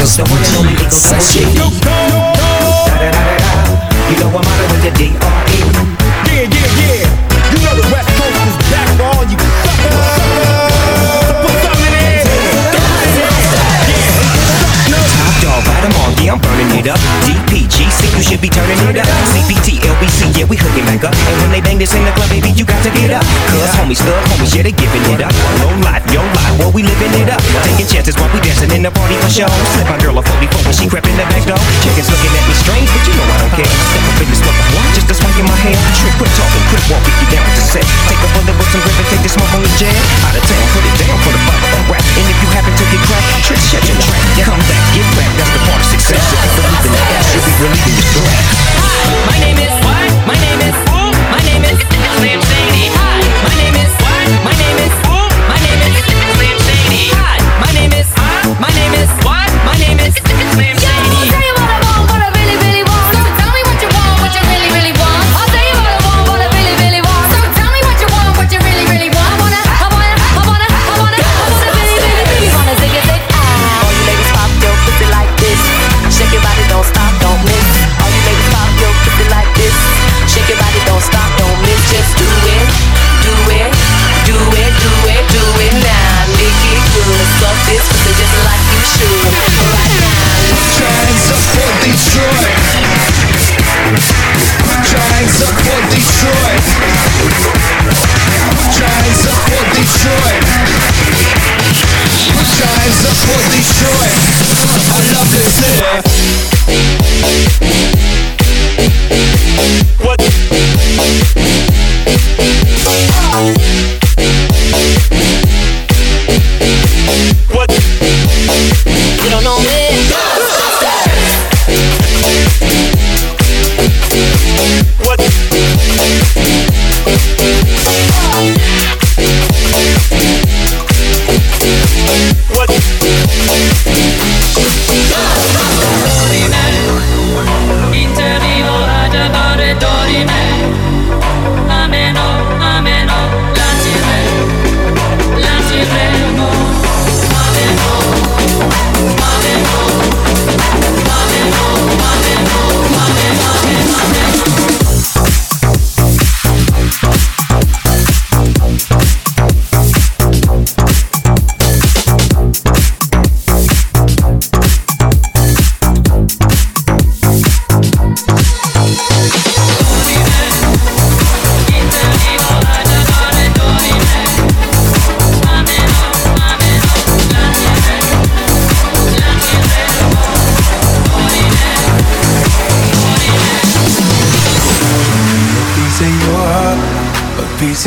It's DJ You know I'm with the D-R-E. Yeah, yeah, yeah. You know the West Coast is back for all you Yeah, I'm burning it up. DPGC, you should be turning it up. CPT, LBC, yeah, we hooking back up. Bang this in the club, baby, you got to get up. Cause homies, thug homies, yeah, they giving it up. Low life, yo life, well, we living it up. Taking chances while we dancing in the party for show. Slip my girl a 44 when she crept in the back door. Chickens looking at me strange, but you know I don't care. Step up in this motherfucker, just a swank in my hair. Trick, quit talking, quit walking, you down to set. Take a bullet with some grip and take the smoke on the jet. Out of town, put it down for the father of rap. And if you happen to get cracked, trick, shut your trap. Come back, get back, that's the part of success. If you believe in the ass, you'll be relieving your stress.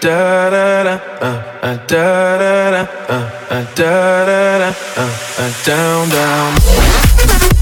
Da da da, uh, da da da, uh, da da da, uh, down, down.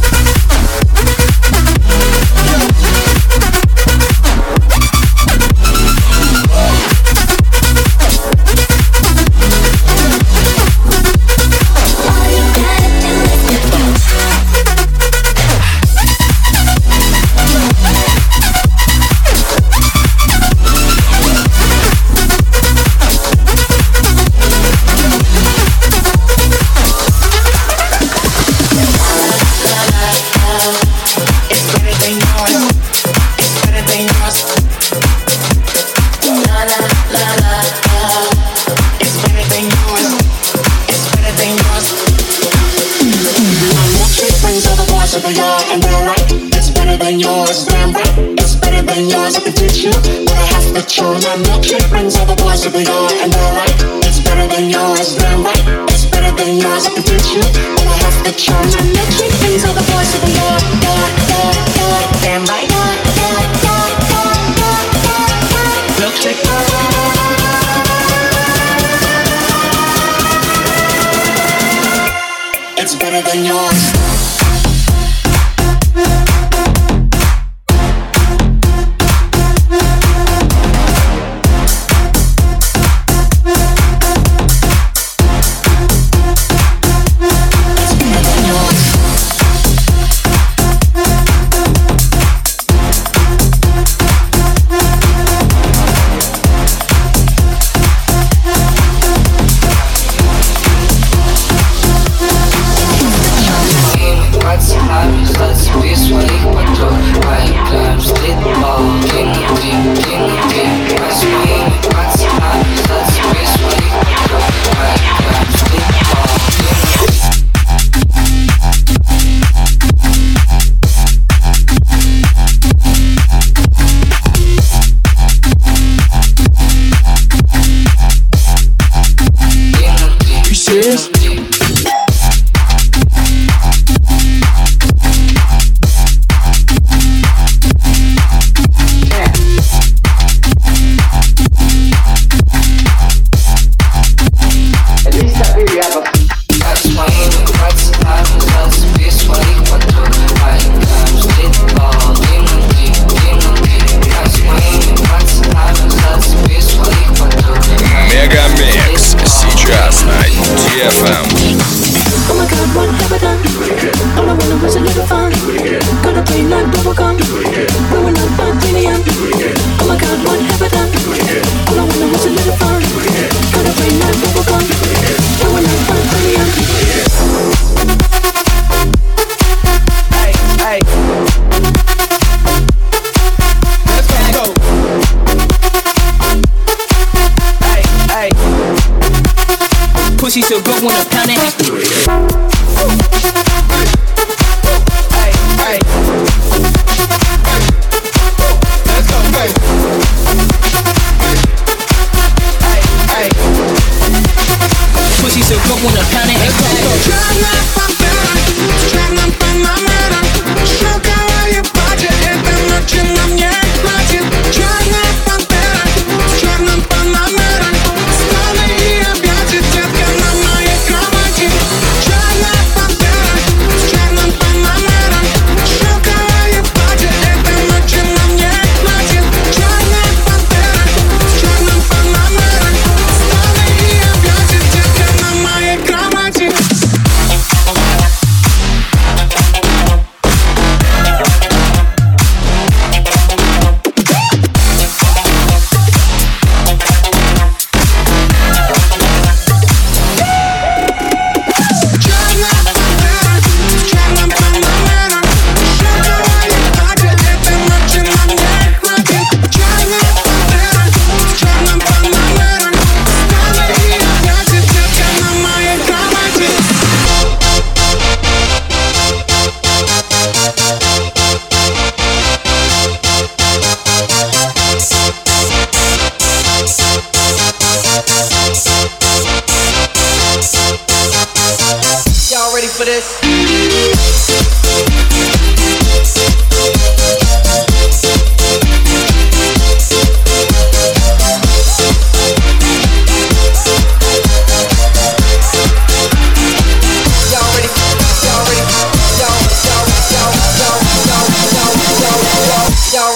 the road when I'm.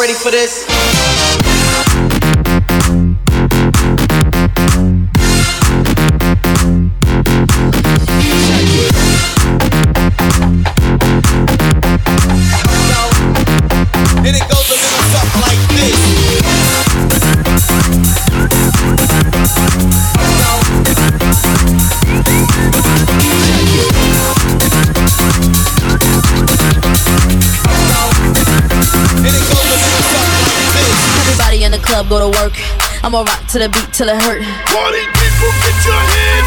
ready for this? club, go to work. I'ma rock to the beat till it hurt. Party people, get your hands.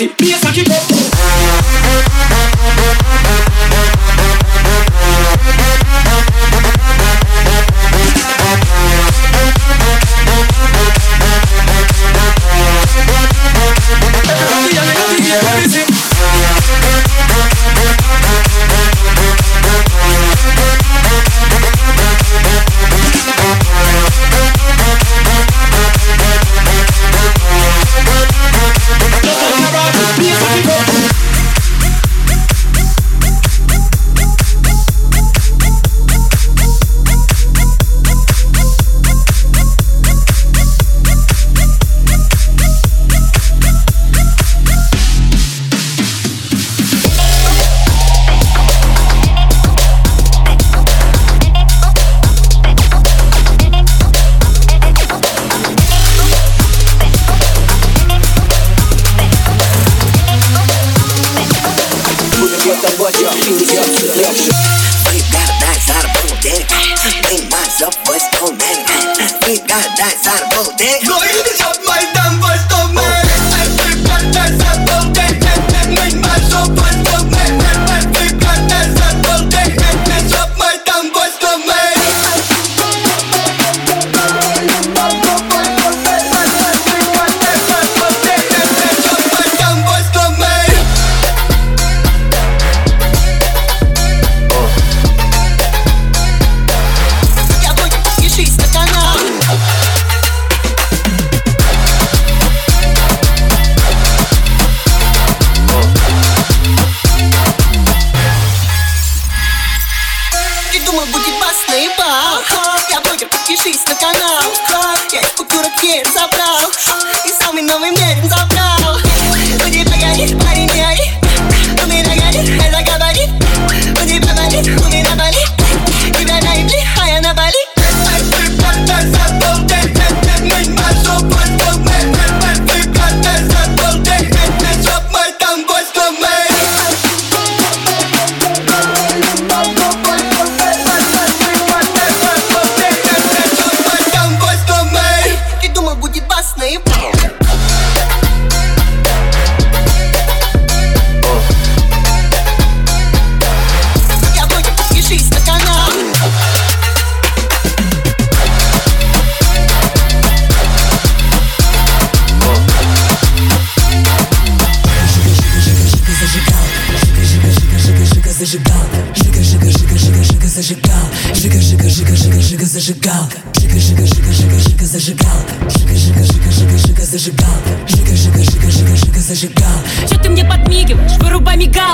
Like karate, be a saki kids up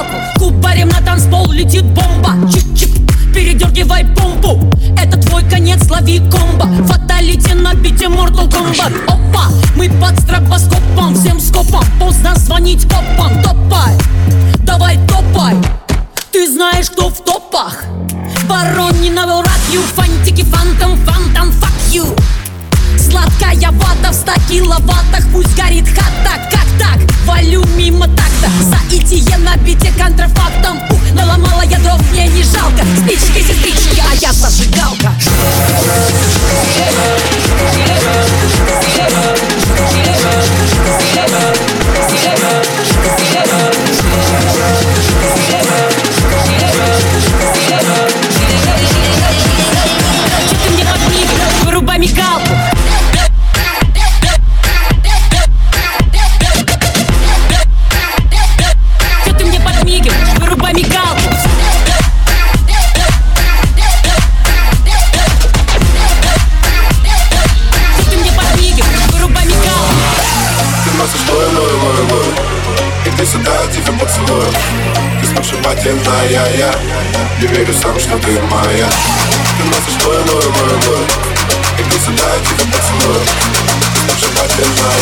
Мигалку Кубарем на танцпол летит бомба. Чик-чик, передергивай помпу. Это твой конец, лови комбо. Фаталити на бите Mortal Kombat. Опа, мы под стробоскопом Всем скопом, поздно звонить копам Топай, давай топай. Ты знаешь, кто в топах. Will rock you Фантики, фантом, фантом, fuck you. Сладкая вата в ста киловаттах Пусть горит хата, как так? Валю мимо такта. За итие на бите контрафактом. Ух, наломала я мне не жалко. Спички, сестрички, а я зажигалка. Че ты моя. Ты носишь мой, мой, мой, и Иди сюда, я тебя поцелую. Наша потерянная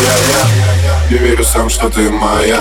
я. Не верю сам, что ты моя.